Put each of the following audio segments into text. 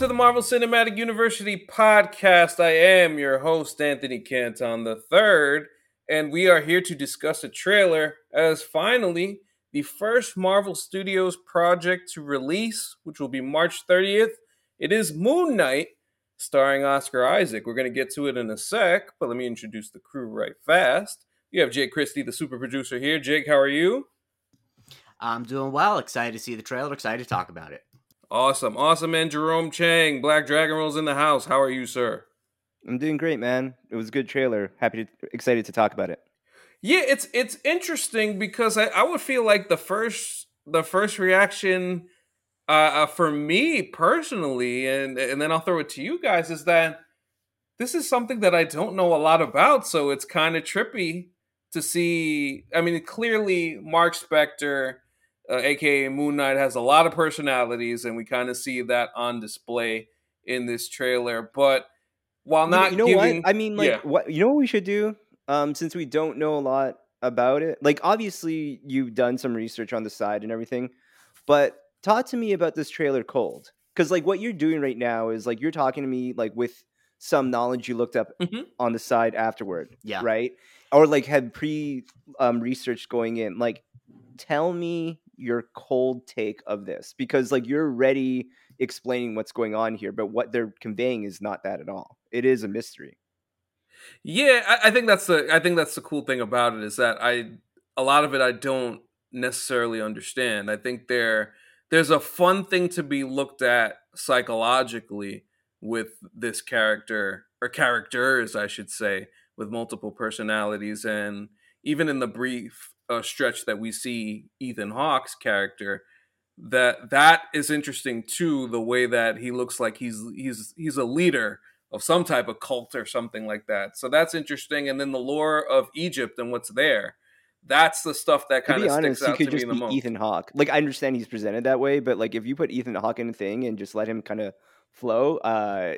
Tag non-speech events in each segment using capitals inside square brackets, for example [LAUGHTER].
To the Marvel Cinematic University podcast. I am your host, Anthony Canton III, and we are here to discuss a trailer as finally the first Marvel Studios project to release, which will be March 30th. It is Moon Knight, starring Oscar Isaac. We're going to get to it in a sec, but let me introduce the crew right fast. You have Jake Christie, the super producer here. Jake, how are you? I'm doing well. Excited to see the trailer. Excited to talk about it. Awesome, awesome, and Jerome Chang, Black Dragon Rolls in the house. How are you, sir? I'm doing great, man. It was a good trailer. Happy to excited to talk about it. Yeah, it's it's interesting because I, I would feel like the first the first reaction uh, uh, for me personally, and and then I'll throw it to you guys, is that this is something that I don't know a lot about, so it's kind of trippy to see. I mean, clearly Marc Spector uh, aka Moon Knight, has a lot of personalities, and we kind of see that on display in this trailer. But while not, you know, giving, what? I mean, like, yeah. what you know what we should do? Um, since we don't know a lot about it, like, obviously you've done some research on the side and everything, but talk to me about this trailer cold, because like what you're doing right now is like you're talking to me like with some knowledge you looked up Mhm. on the side afterward, Yeah. right? Or like had pre um, research going in. Like, tell me your cold take of this because like you're already explaining what's going on here, but what they're conveying is not that at all. It is a mystery. Yeah, I, I think that's the I think that's the cool thing about it is that I a lot of it I don't necessarily understand. I think there there's a fun thing to be looked at psychologically with this character or characters, I should say, with multiple personalities, and even in the brief uh, stretch that we see Ethan Hawke's character, that that is interesting too. The way that he looks like he's he's he's a leader of some type of cult or something like that. So that's interesting. And then the lore of Egypt and what's there. That's the stuff that kind of sticks he out to could me just the be most. Ethan Hawke. Like I understand he's presented that way, but like if you put Ethan Hawke in a thing and just let him kind of flow, uh,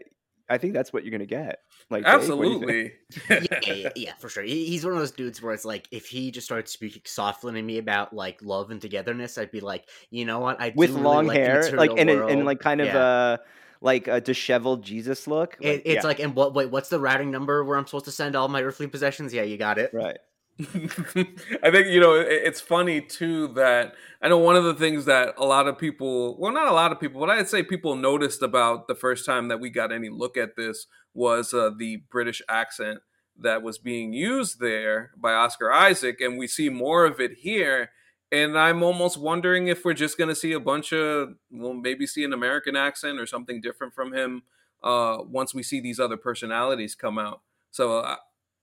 I think that's what you're gonna get. Like Dave, what do you think? Absolutely. [LAUGHS] yeah, [LAUGHS] yeah, yeah, yeah, for sure. He- He's one of those dudes where it's like, if he just started speaking softly to me about like love and togetherness, I'd be like, you know what? I do with really long like hair, like material and and world. like kind of Yeah. uh like a disheveled Jesus look. It, it's yeah, like, and what? Wait, what's the routing number where I'm supposed to send all my earthly possessions? Yeah, you got it. right. [LAUGHS] I think you know it's funny too that I know one of the things that a lot of people, well, not a lot of people, but I'd say people noticed about the first time that we got any look at this was uh, the British accent that was being used there by Oscar Isaac, and we see more of it here. And I'm almost wondering if we're just going to see a bunch of, well, maybe see an American accent or something different from him uh, once we see these other personalities come out. So uh,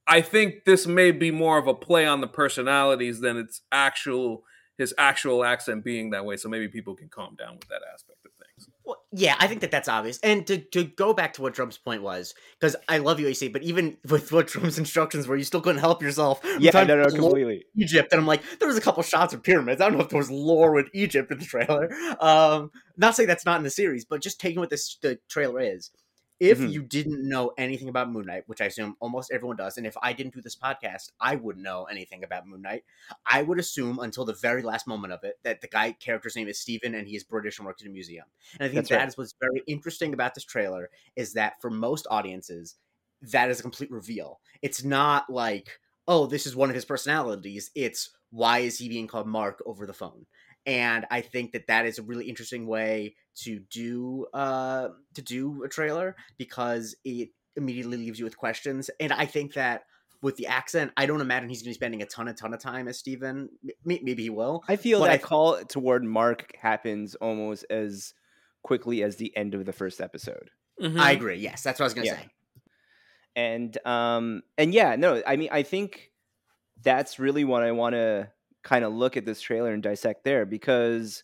I think this may be more of a play on the personalities than its actual his actual accent being that way. So maybe people can calm down with that aspect of things. Well, yeah, I think that that's obvious. And to, to go back to what Trump's point was, because I love you, AC, but even with what Trump's [LAUGHS] instructions were, you still couldn't help yourself. from Yeah, time no, no, completely. Egypt, and I'm like, there was a couple shots of pyramids. I don't know if there was lore with Egypt in the trailer. Um, not saying that's not in the series, but just taking what this the trailer is. If Mhm. you didn't know anything about Moon Knight, which I assume almost everyone does, and if I didn't do this podcast, I wouldn't know anything about Moon Knight. I would assume until the very last moment of it that the guy character's name is Steven and he is British and works at a museum. And I think That's that right. is what's very interesting about this trailer is that for most audiences, that is a complete reveal. It's not like, oh, this is one of his personalities. It's why is he being called Mark over the phone? And I think that that is a really interesting way to do uh to do a trailer because it immediately leaves you with questions. And I think that with the accent, I don't imagine he's going to be spending a ton, a ton of time as Steven. M- Maybe he will. I feel that I- call toward Mark happens almost as quickly as the end of the first episode. Mm-hmm. I agree. Yes, that's what I was going to Yeah. say. and um and yeah no i mean i think that's really what i want to kind of look at this trailer and dissect there because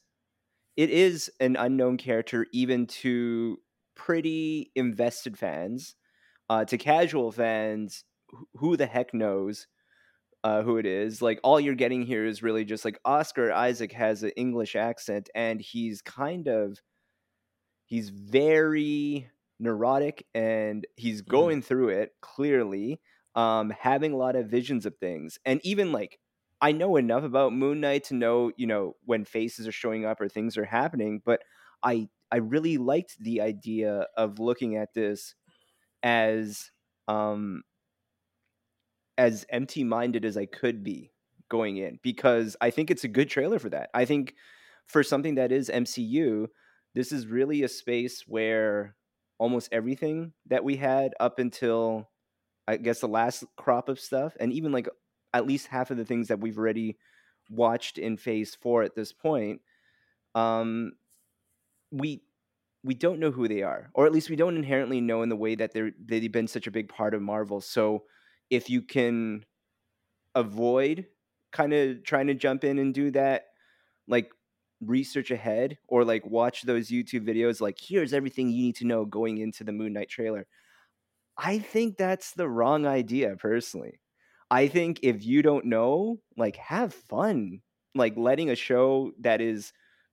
it is an unknown character even to pretty invested fans. Uh to casual fans who the heck knows uh, who it is? Like all you're getting here is really just like oscar isaac has an english accent and he's kind of he's very neurotic and he's Mhm. going through it clearly um having a lot of visions of things. And even like i know enough about moon knight to know you know when faces are showing up or things are happening but i I really liked the idea of looking at this as um as empty minded as I could be going in because I think it's a good trailer for that. I think for something that is MCU, this is really a space where almost everything that we had up until I guess the last crop of stuff, and even like at least half of the things that we've already watched in phase four at this point, um, we we don't know who they are, or at least we don't inherently know in the way that they're they've been such a big part of Marvel. So if you can avoid kind of trying to jump in and do that, like research ahead or like watch those YouTube videos, like here's everything you need to know going into the Moon Knight trailer. I think that's the wrong idea personally. I think if you don't know, like have fun. Like letting a show that is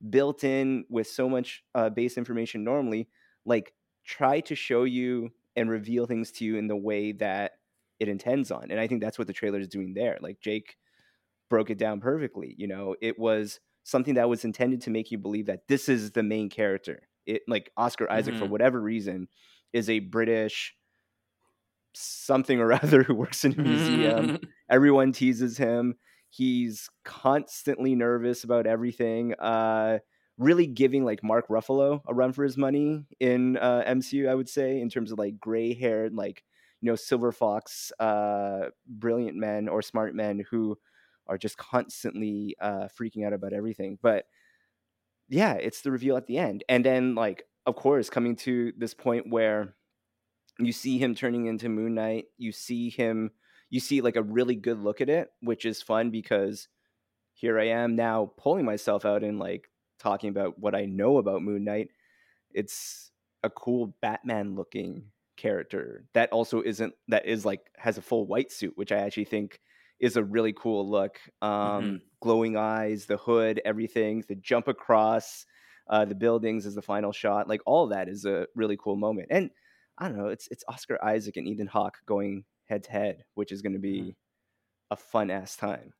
built in with so much uh, base information normally, like try to show you and reveal things to you in the way that it intends on. And I think that's what the trailer is doing there. Like Jake broke it down perfectly. You know, it was something that was intended to make you believe that this is the main character. It like Oscar Isaac Mm-hmm. for whatever reason is a British something or [LAUGHS] other who works in a museum. [LAUGHS] Everyone teases him. He's constantly nervous about everything. Uh, really giving like Mark Ruffalo a run for his money in uh, MCU, I would say, in terms of like gray haired, like you know, silver fox, uh, brilliant men or smart men who are just constantly uh, freaking out about everything. But yeah, it's the reveal at the end, and then like of course coming to this point where you see him turning into Moon Knight. You see him. You see like a really good look at it, which is fun because here I am now pulling myself out and like talking about what I know about Moon Knight. It's a cool Batman looking character that also isn't that is like has a full white suit, which I actually think is a really cool look. Um, Glowing eyes, the hood, everything, the jump across uh, the buildings is the final shot. Like all that is a really cool moment. And I don't know, it's it's Oscar Isaac and Ethan Hawke going head to head, which is going to be a fun ass time.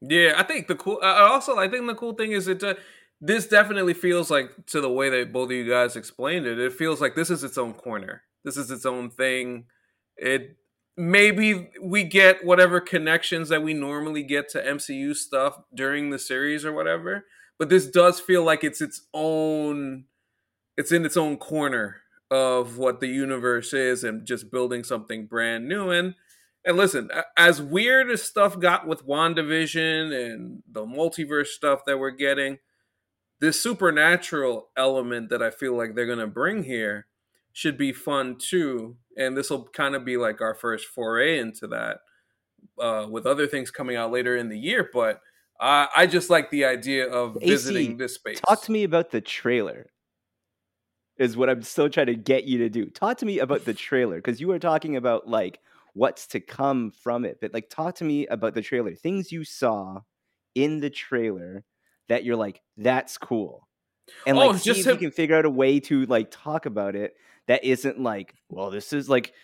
Yeah, I think the cool. Uh, also, I think the cool thing is it. Uh, this definitely feels like to the way that both of you guys explained it. It feels like this is its own corner. This is its own thing. It maybe we get whatever connections that we normally get to MCU stuff during the series or whatever, but this does feel like it's its own. It's in its own corner of what the universe is, and just building something brand new. And and listen, as weird as stuff got with WandaVision and the multiverse stuff that we're getting, this supernatural element that I feel like they're going to bring here should be fun too. And this will kind of be like our first foray into that uh, with other things coming out later in the year. But uh, I just like the idea of AC, visiting this space. Talk to me about the trailer. Is what I'm still trying to get you to do. Talk to me about the trailer because you were talking about like what's to come from it. But like, talk to me about the trailer. Things you saw in the trailer that you're like, that's cool. And Oh, like, see just if him- you can figure out a way to like talk about it that isn't like, well, this is like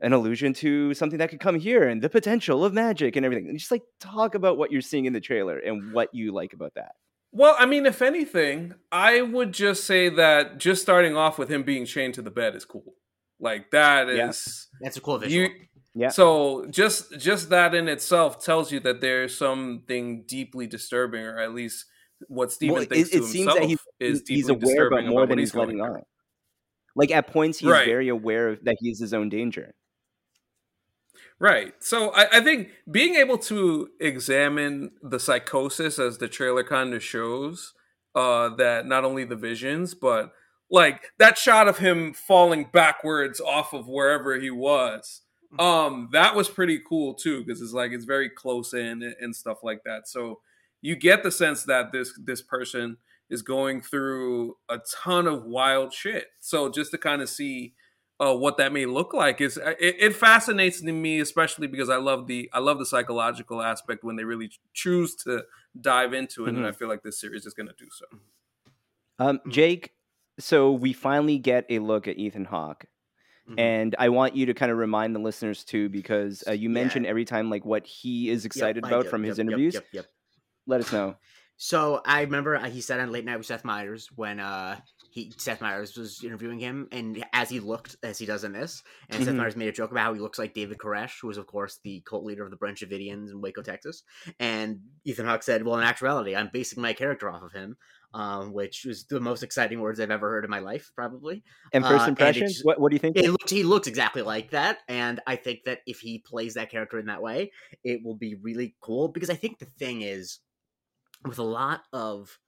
an allusion to something that could come here and the potential of magic and everything. And just like talk about what you're seeing in the trailer and what you like about that. Well, I mean, if anything, I would just say that just starting off with him being chained to the bed is cool. Like that Yeah. is That's a cool visual. you. Yeah. So just just that in itself tells you that there's something deeply disturbing, or at least what Steven Well, thinks it to seems that he's- is deeply he's aware, disturbing but more than what he's letting on. Like at points, he's Right. very aware of that he's his own danger. Right. So I, I think being able to examine the psychosis as the trailer kind of shows, uh, that not only the visions, but like that shot of him falling backwards off of wherever he was. Um, that was pretty cool too, because it's like it's very close in and- and stuff like that. So you get the sense that this this person is going through a ton of wild shit. So just to kind of see uh, what that may look like is uh, it, it fascinates me, especially because I love the I love the psychological aspect when they really choose to dive into it, and Mhm. I feel like this series is going to do so. Um, Jake, so we finally get a look at Ethan Hawke, Mhm. and I want you to kind of remind the listeners too, because uh, you Yeah. mentioned every time like what he is excited I about do. from his Yep, yep, interviews. Yep, yep. Let us know. So I remember uh, he said on Late Night with Seth Meyers when uh, he Seth Meyers was interviewing him, and as he looked as he does in this, and Seth Mhm. Meyers made a joke about how he looks like David Koresh, who was of course the cult leader of the Branch Davidians in Waco, Texas. And Ethan Hawke said, "Well, in actuality, I'm basing my character off of him." Um, which was the most exciting words I've ever heard in my life, probably. And Uh, first and impression, what what do you think? Looked he looks exactly like that, and I think that if he plays that character in that way, it will be really cool. Because I think the thing is, with a lot of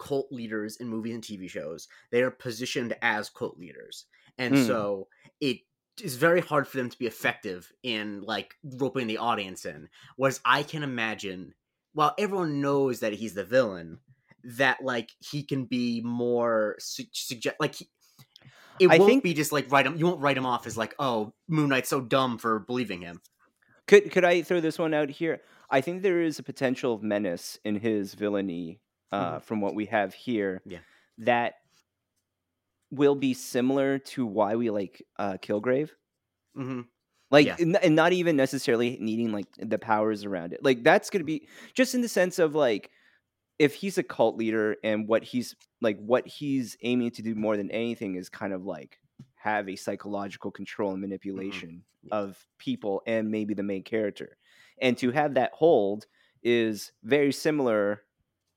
cult leaders in movies and TV shows, they are positioned as cult leaders, and Hmm. so it is very hard for them to be effective in like roping the audience in. Whereas I can imagine, while everyone knows that he's the villain, that like he can be more su- suggest like he, it I won't think- be just like write him. You won't write him off as like, oh, Moon Knight's so dumb for believing him. Could could I throw this one out here? I think there is a potential of menace in his villainy uh, from what we have here. Yeah. That will be similar to why we like uh, Kilgrave. hmm Like, Yeah. and and not even necessarily needing like the powers around it. Like, that's going to be just in the sense of like, if he's a cult leader and what he's like, what he's aiming to do more than anything is kind of like have a psychological control and manipulation Yeah. of people and maybe the main character. And to have that hold is very similar,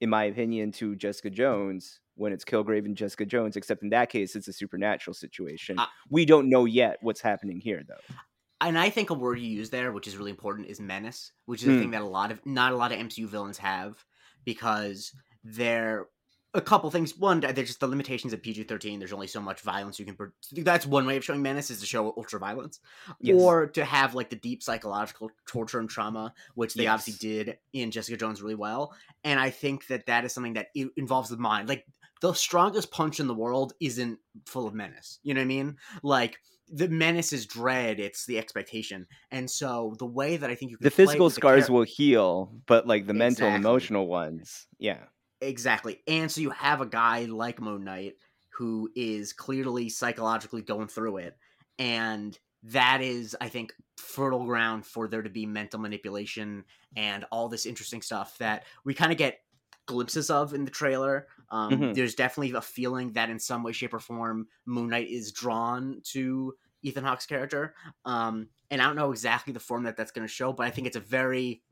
in my opinion, to Jessica Jones when it's Kilgrave and Jessica Jones, except in that case, it's a supernatural situation. I- we don't know yet what's happening here, though. And I think a word you use there, which is really important, is menace, which is a Hmm. thing that a lot of not a lot of MCU villains have because they're a couple things. One, they're just the limitations of PG thirteen. There's only so much violence you can. Pro- That's one way of showing menace is to show ultra violence, Yes. or to have like the deep psychological torture and trauma, which they Yes. obviously did in Jessica Jones really well. And I think that that is something that involves the mind. Like the strongest punch in the world isn't full of menace. You know what I mean? Like the menace is dread; it's the expectation. And so the way that I think you can the physical with the scars char- will heal, but like the mental and Exactly. emotional ones, yeah. Exactly. And so you have a guy like Moon Knight who is clearly psychologically going through it. And that is, I think, fertile ground for there to be mental manipulation and all this interesting stuff that we kind of get glimpses of in the trailer. Um, Mhm. There's definitely a feeling that in some way, shape, or form, Moon Knight is drawn to Ethan Hawke's character. Um, and I don't know exactly the form that that's going to show, but I think it's a very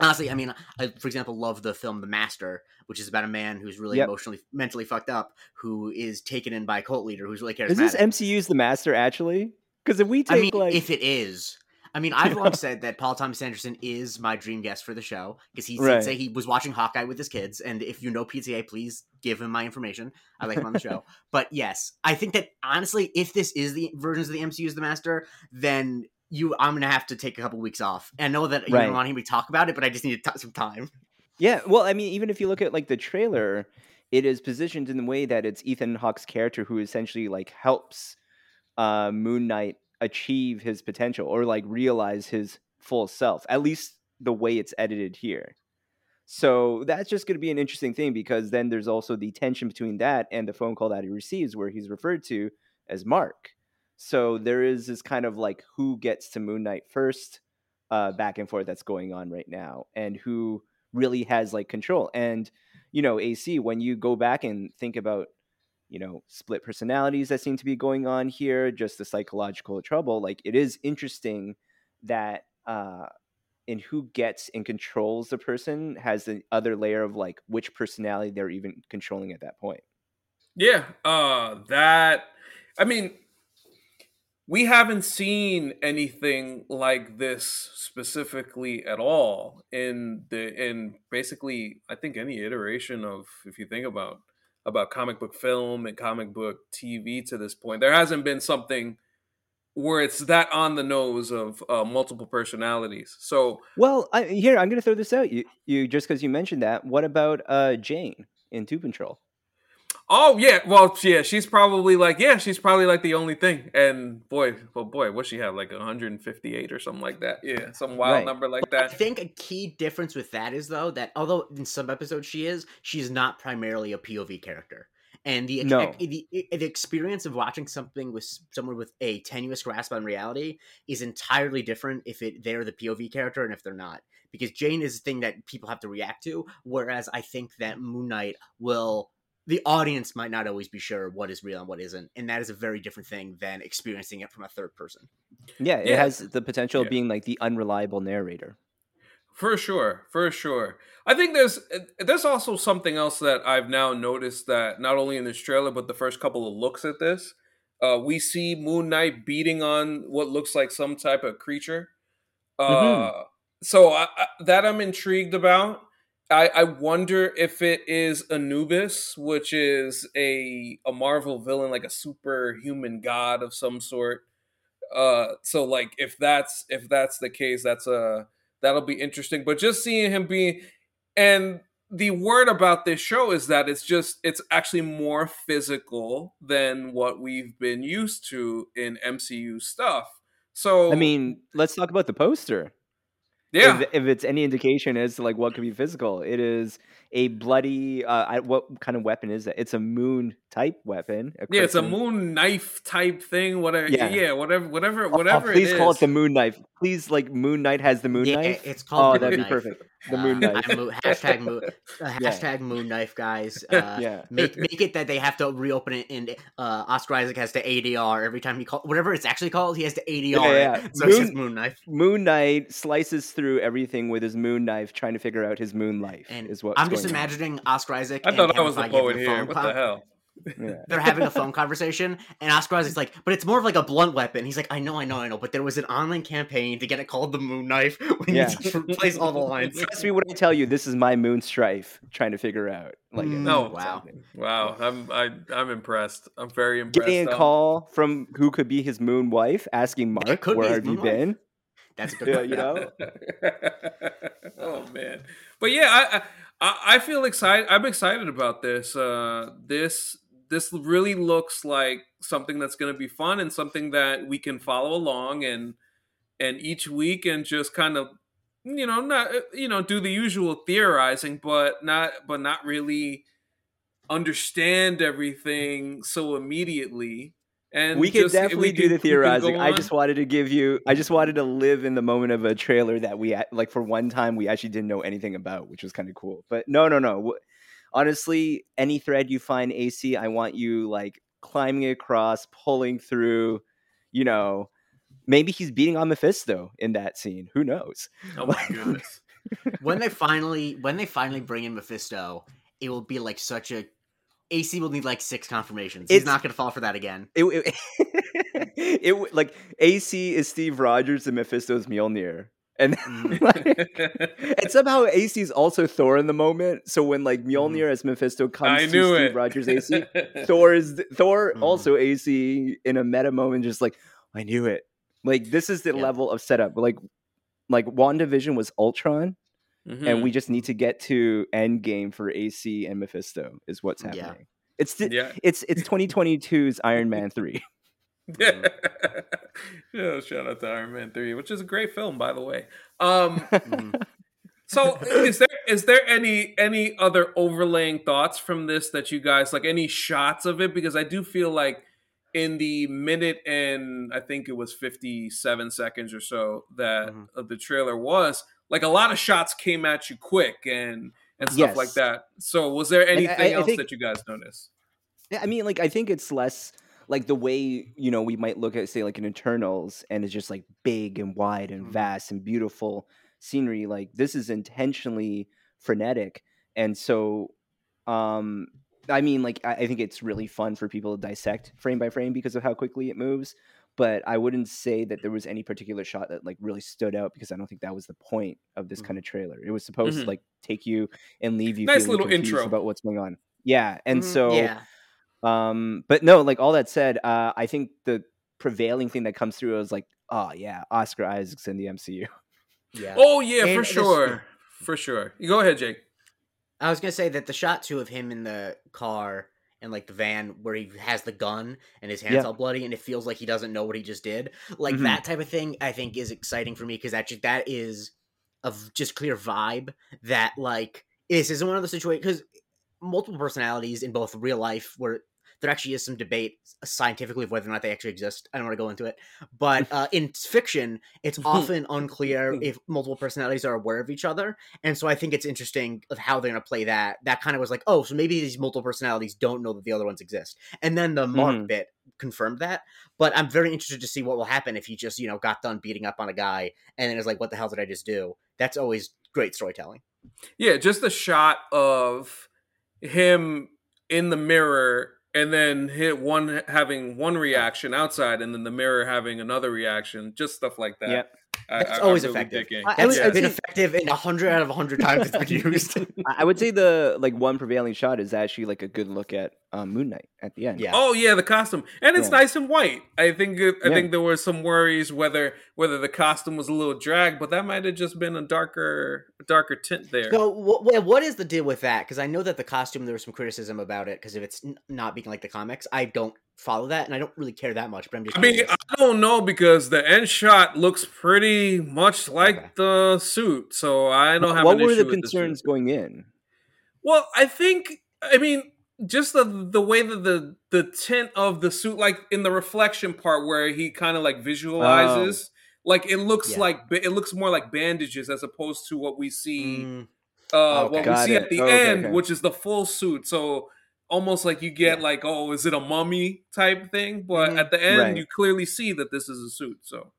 honestly i mean i for example love the film the master which is about a man who's really Yep. emotionally mentally fucked up who is taken in by a cult leader who's really charismatic Is this MCU's the master actually? Because if we i take mean like if it is i mean [LAUGHS] i've long said that paul thomas anderson is my dream guest for the show because he Right. say he was watching hawkeye with his kids and if you know pta please give him my information i like him on the show [LAUGHS] but yes i think that honestly if this is the versions of the mcu as the master then you i'm gonna have to take a couple weeks off and I know that you Right. don't want to hear me talk about it but i just need some time Yeah, well, I mean, even if you look at like the trailer, it is positioned in the way that it's Ethan Hawke's character who essentially like helps uh, Moon Knight achieve his potential or like realize his full self. At least the way it's edited here. So that's just going to be an interesting thing because then there's also the tension between that and the phone call that he receives where he's referred to as Mark. So there is this kind of like who gets to Moon Knight first uh, back and forth that's going on right now and who really has like control. And you know, AC, when you go back and think about you know split personalities that seem to be going on here, just the psychological trouble, like it is interesting that uh in who gets and controls the person has the other layer of like which personality they're even controlling at that point. Yeah, uh that I mean we haven't seen anything like this specifically at all in the in basically I think any iteration of if you think about about comic book film and comic book TV to this point. There hasn't been something where it's that on the nose of uh, multiple personalities. So Well, I, here I'm going to throw this out. You, you just because you mentioned that. What about uh, Jane in Doom Patrol? Oh yeah, well yeah, she's probably like yeah, she's probably like the only thing. And boy, well boy, what she have like 158 or something like that. Yeah, some wild Right. number like I that. I think a key difference with that is though that although in some episodes she is, she's not primarily a POV character. And the, No. the the experience of watching something with someone with a tenuous grasp on reality is entirely different if it they're the POV character and if they're not. Because Jane is a thing that people have to react to, whereas I think that Moon Knight will the audience might not always be sure what is real and what isn't, and that is a very different thing than experiencing it from a third person. Yeah, it Yeah. has the potential Yeah. of being like the unreliable narrator. For sure, for sure. I think there's there's also something else that I've now noticed that not only in this trailer but the first couple of looks at this, uh, we see Moon Knight beating on what looks like some type of creature. Uh, Mhm. So I, I, that I'm intrigued about. I, I wonder if it is Anubis, which is a a Marvel villain, like a superhuman god of some sort. Uh, so like if that's if that's the case, that's a that'll be interesting. But just seeing him be, and the word about this show is that it's just it's actually more physical than what we've been used to in MCU stuff. So I mean, let's talk about the poster. Yeah, If, if it's any indication as to like what could be physical, it is a bloody. Uh, I, what kind of weapon is it? It's a moon type weapon. yeah, it's a moon knife type thing. Whatever, Yeah. yeah, whatever, whatever, Oh, whatever. please it call it the moon knife. Please, like Moon Knight has the moon yeah, knife. it's Oh, called the that'd Moon be Knife. perfect. The Uh, moon [LAUGHS] knife. I'm mo- hashtag mo- uh, Yeah. hashtag Moon Knife, guys. [LAUGHS] Uh, yeah. make make it that they have to reopen it, and uh, Oscar Isaac has to ADR every time he call whatever it's actually called. He has to ADR. Yeah, yeah. it. So it's Moon- just Moon Knife. Moon Knight slices through everything with his moon knife, trying to figure out his moon life. And is what I'm just going on. imagining Oscar Isaac. I and thought I was the Feige having poet here. What con- the hell? Yeah. [LAUGHS] They're having a phone conversation, and Oscar Isaac's like, "But it's more of like a blunt weapon." He's like, "I know, I know, I know." But there was an online campaign to get it called the Moon Knife. [LAUGHS] We Yeah. need [LAUGHS] to replace all the lines. Trust me when I tell you, this is my moon strife. Trying to figure out, like, Mm, No. wow. Wow, I'm I, I'm impressed. I'm very impressed. getting a Um, call from who could be his moon wife, asking Mark, "Where have you wife. been?" That's a good Yeah, you know. oh man, but yeah, I, I I feel excited. I'm excited about this. Uh, this this really looks like something that's going to be fun and something that we can follow along and and each week and just kind of you know not you know do the usual theorizing, but not but not really understand everything so immediately. And we could just- we definitely do can- the we can go theorizing. I just wanted to give you. I just wanted to live in the moment of a trailer that we a- like for one time we actually didn't know anything about, which was kind of cool. But no, no, no. Honestly, any thread you find, AC, I want you like climbing across, pulling through. You know, maybe he's beating on Mephisto in that scene. Who knows? Oh [LAUGHS] my goodness. when they finally when they finally bring in Mephisto, it will be like such a AC will need like six confirmations. He's not gonna fall for that again. It, it, [LAUGHS] it like AC is Steve Rogers and Mephisto's Mjolnir. And, Mhm. [LAUGHS] [LAUGHS] and somehow AC is also Thor in the moment. So when like Mjolnir as Mephisto comes I to knew Steve it. Rogers AC, Thor is Thor Mhm. also AC in a meta moment, just like I knew it. Like this is the Yeah. level of setup. Like like WandaVision was Ultron, Mhm. and we just need to get to Endgame for AC and Mephisto is what's Yeah. happening. It's the, yeah. it's it's [LAUGHS] 2022's Iron Man three. yeah. [LAUGHS] yeah. Shout out to Iron Man Three, which is a great film, by the way. Um, Mhm. [LAUGHS] so is there is there any any other overlaying thoughts from this that you guys like? Any shots of it? Because I do feel like in the minute and I think it was fifty seven seconds or so that Mhm. of the trailer was like a lot of shots came at you quick and and stuff like that. So was there I- anything I else think- that you guys noticed? Yeah, I mean, like I think it's less like the way you know we might look at say like an Eternals, and it's just like big and wide and Mhm. vast and beautiful scenery. Like this is intentionally frenetic, and so, um, I mean, like I, I think it's really fun for people to dissect frame by frame because of how quickly it moves. But I wouldn't say that there was any particular shot that like really stood out because I don't think that was the point of this Mhm. kind of trailer. It was supposed Mhm. to like take you and leave you Nice feeling little intro. about what's going on. Yeah, and Mhm, so yeah, um, but no, like all that said, uh, I think the prevailing thing that comes through is like, oh yeah, Oscar Isaac's in the MCU. yeah. Oh yeah, And for this- sure, for sure. You go ahead, Jake. I was gonna say that the shot too of him in the car and like the van where he has the gun and his hands Yeah. all bloody and it feels like he doesn't know what he just did. Like Mhm. that type of thing, I think is exciting for me because actually that is of just clear vibe that like this isn't one of the situations because multiple personalities in both real life where there actually is some debate scientifically of whether or not they actually exist. I don't want to go into it, but [LAUGHS] uh, in fiction, it's [LAUGHS] often unclear if multiple personalities are aware of each other, and so I think it's interesting of how they're going to play that. That kind of was like, oh, so maybe these multiple personalities don't know that the other ones exist, and then the Mark Mhm. bit confirmed that. But I'm very interested to see what will happen if he just you know got done beating up on a guy and then is like, what the hell did I just do? That's always great storytelling. Yeah, just a shot of him in the mirror and then hit one having one reaction outside and then the mirror having another reaction, just stuff like that. Yep. I- That's always really effective. digging. I- I That's would- been say- effective in a hundred out of a hundred times it's been [LAUGHS] used. I I would say the like one prevailing shot is actually like a good look at um, Moon Knight at the end. yeah. Oh yeah, the costume, and it's Yeah. nice and white. I think it, I Yeah. think there were some worries whether whether the costume was a little drag, but that might have just been a darker darker tint there. So what, what is the deal with that? Because I know that the costume there was some criticism about it because if it's not being like the comics, I don't follow that and I don't really care that much. But I'm just I mean. I don't know because the end shot looks pretty much like Okay. the suit, so I don't have. what were the concerns going in? Well, I think I mean just the the way that the the tint of the suit, like in the reflection part where he kind of like visualizes, like it looks Yeah. like it looks more like bandages as opposed to what we see Mm, uh Okay. what we see it. at the Oh, okay, end, okay. which is the full suit. So almost like you get Yeah. like, oh, is it a mummy type thing? But Mhm. at the end, Right. you clearly see that this is a suit. So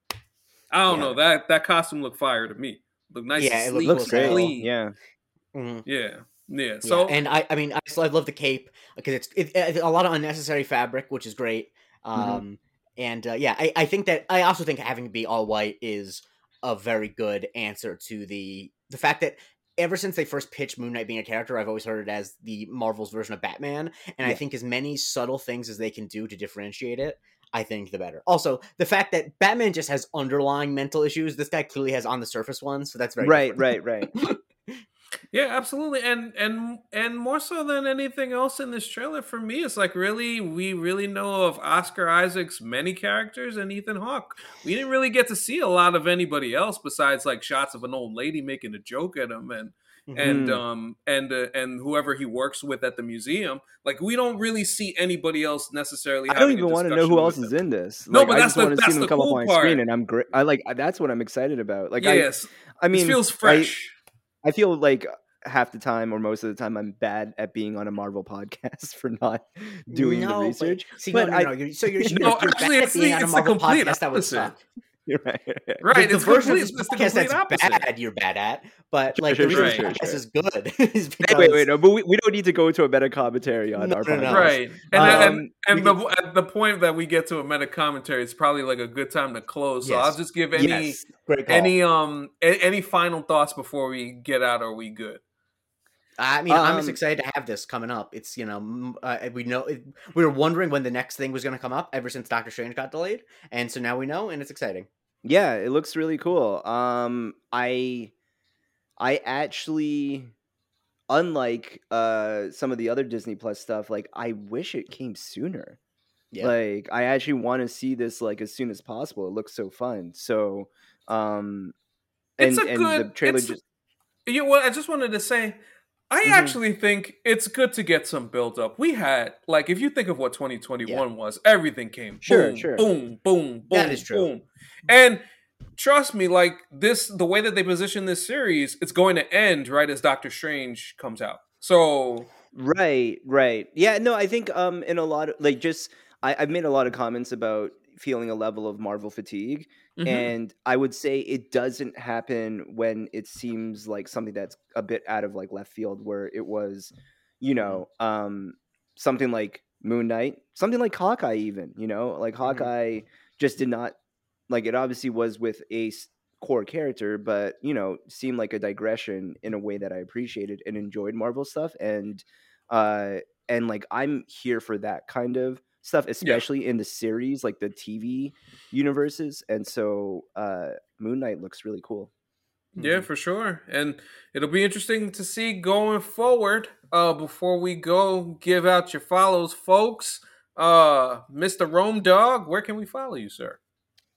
I don't Yeah. know that that costume looked fire to me. Looked nice, Yeah, it and looked Looks great. clean. Yeah. mhm. yeah, yeah. Yeah, So and I, I mean, I, still- I love the cape because it's it, it- a lot of unnecessary fabric, which is great. Mm-hmm. Um, and uh, yeah, I, I think that I also think having to be all white is a very good answer to the the fact that ever since they first pitched Moon Knight being a character, I've always heard it as the Marvel's version of Batman, and I think as many subtle things as they can do to differentiate it. I think the better. Also, the fact that Batman just has underlying mental issues, this guy clearly has on the surface ones, so that's very Right, different. right, right. [LAUGHS] Yeah, absolutely, and and and more so than anything else in this trailer for me, it's like really we really know of Oscar Isaac's many characters and Ethan Hawke. We didn't really get to see a lot of anybody else besides like shots of an old lady making a joke at him and and Mhm. um and uh, and whoever he works with at the museum. Like we don't really see anybody else necessarily. I don't even want to know who else is them. in this. No, Like, but I that's just the- want to that's see them the come cool up on part. screen, and I'm great. I like that's what I'm excited about. Like, yes, I, I mean, it feels fresh. I feel like half the time or most of the time I'm bad at being on a Marvel podcast [LAUGHS] for not doing No, the but- research. see, but no, no, I- You're, so you're, [LAUGHS] No, you're, you're actually, bad at being the- on a Marvel complete podcast that would opposite. suck. [LAUGHS] You're right. right, the, it's the version of complete- this it's the podcast that's complete opposite. bad, you're bad at. But Sure, like sure, the reason sure, this sure, is good [LAUGHS] is because Wait, wait, wait, no, but we, we don't need to go into a meta commentary on No, our no, no. podcast. Right, and Um, and, and we the at the point that we get to a meta commentary, it's probably like a good time to close. So Yes. I'll just give any yes, any um any final thoughts before we get out. Are we good? I mean, I'm just Um, excited to have this coming up. It's you know, uh, we know it, we were wondering when the next thing was going to come up ever since Doctor Strange got delayed, and so now we know, and it's exciting. Yeah, it looks really cool. Um, I, I actually, unlike uh some of the other Disney Plus stuff, like I wish it came sooner. Yeah. Like I actually want to see this like as soon as possible. It looks so fun. So, um, and It's a and the good- trailer just You know what? I just wanted to say, I Mhm. actually think it's good to get some build up. We had like if you think of what 2021 was, everything came Sure, boom, sure. boom, boom, boom. That is true. Boom. And trust me, like this, the way that they position this series, it's going to end right as Doctor Strange comes out. So Right, right. Yeah, no, I think um in a lot of like just I, I've made a lot of comments about feeling a level of Marvel fatigue. mhm. And I would say it doesn't happen when it seems like something that's a bit out of like left field where it was, you know, um something like Moon Knight, something like Hawkeye even, you know, like Hawkeye just did not like it obviously was with a core character, but you know, seemed like a digression in a way that I appreciated and enjoyed Marvel stuff and uh and like I'm here for that kind of stuff especially in the series like the TV universes and so uh Moon Knight looks really cool. Yeah, for sure. And it'll be interesting to see going forward. Uh before we go, give out your follows, folks. Uh Mr. Rome Dog, where can we follow you, sir?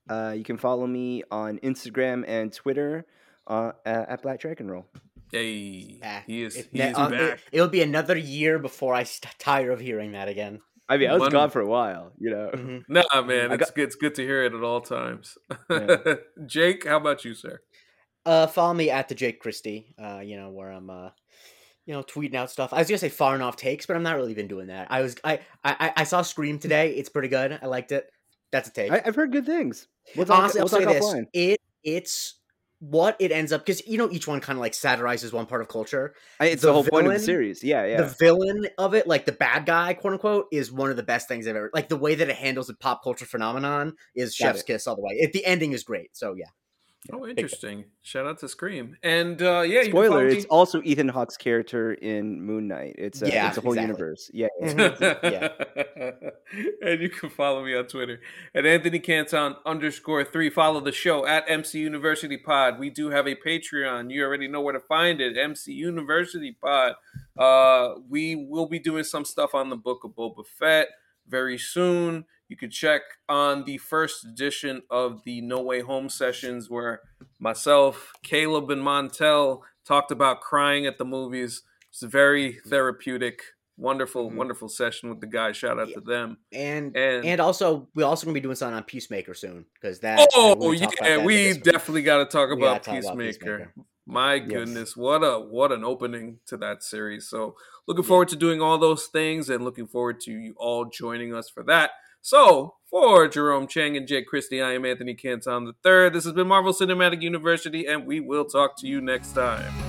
Uh you can follow me on Instagram and Twitter uh at at Black Dragon Roll. Hey, he is It, he is uh, back. it, will be another year before I st- tire of hearing that again. I mean, I was One- gone for a while, you know. Mhm. [LAUGHS] Nah, man, I it's got- good. It's good to hear it at all times. Yeah. [LAUGHS] Jake, how about you, sir? Uh, follow me at the Jake Christie. Uh, you know where I'm. Uh, you know, tweeting out stuff. I was gonna say far enough takes, but I'm not really been doing that. I was. I. I. I saw Scream today. It's pretty good. I liked it. That's a take. I, I've heard good things. We'll talk, Honestly, we'll I'll say talk this: it. It's what it ends up because you know each one kind of like satirizes one part of culture. It's the the, whole point of the series. Yeah, yeah. The villain of it, like the bad guy, quote unquote, is one of the best things I've ever. Like the way that it handles a pop culture phenomenon is Got Chef's it. kiss all the way. It, the ending is great. So yeah. Oh, fan. interesting. Shout out to Scream. And uh, yeah, you Spoiler: follow me- It's also Ethan Hawke's character in Moon Knight. It's a, Yeah, it's a whole exactly. universe. [LAUGHS] Yeah, yeah. And you can follow me on Twitter at Anthony Canton underscore three. Follow the show at MC University Pod. We do have a Patreon. You already know where to find it. MC University Pod. Uh, we will be doing some stuff on the Book of Boba Fett very soon. You could check on the first edition of the No Way Home sessions where myself, Caleb, and Montel talked about crying at the movies. It's a very therapeutic, wonderful, Mhm. wonderful session with the guys. Shout out to them. And And, and also we're also gonna be doing something on Peacemaker soon because that. oh we're gonna talk about that we definitely got to talk We gotta about talk about Peacemaker. My Yes. goodness, what a what an opening to that series. So looking forward to doing all those things and looking forward to you all joining us for that. So for Jerome Chang and Jake Christie, I am Anthony Canton the third. This has been Marvel Cinematic University, and we will talk to you next time.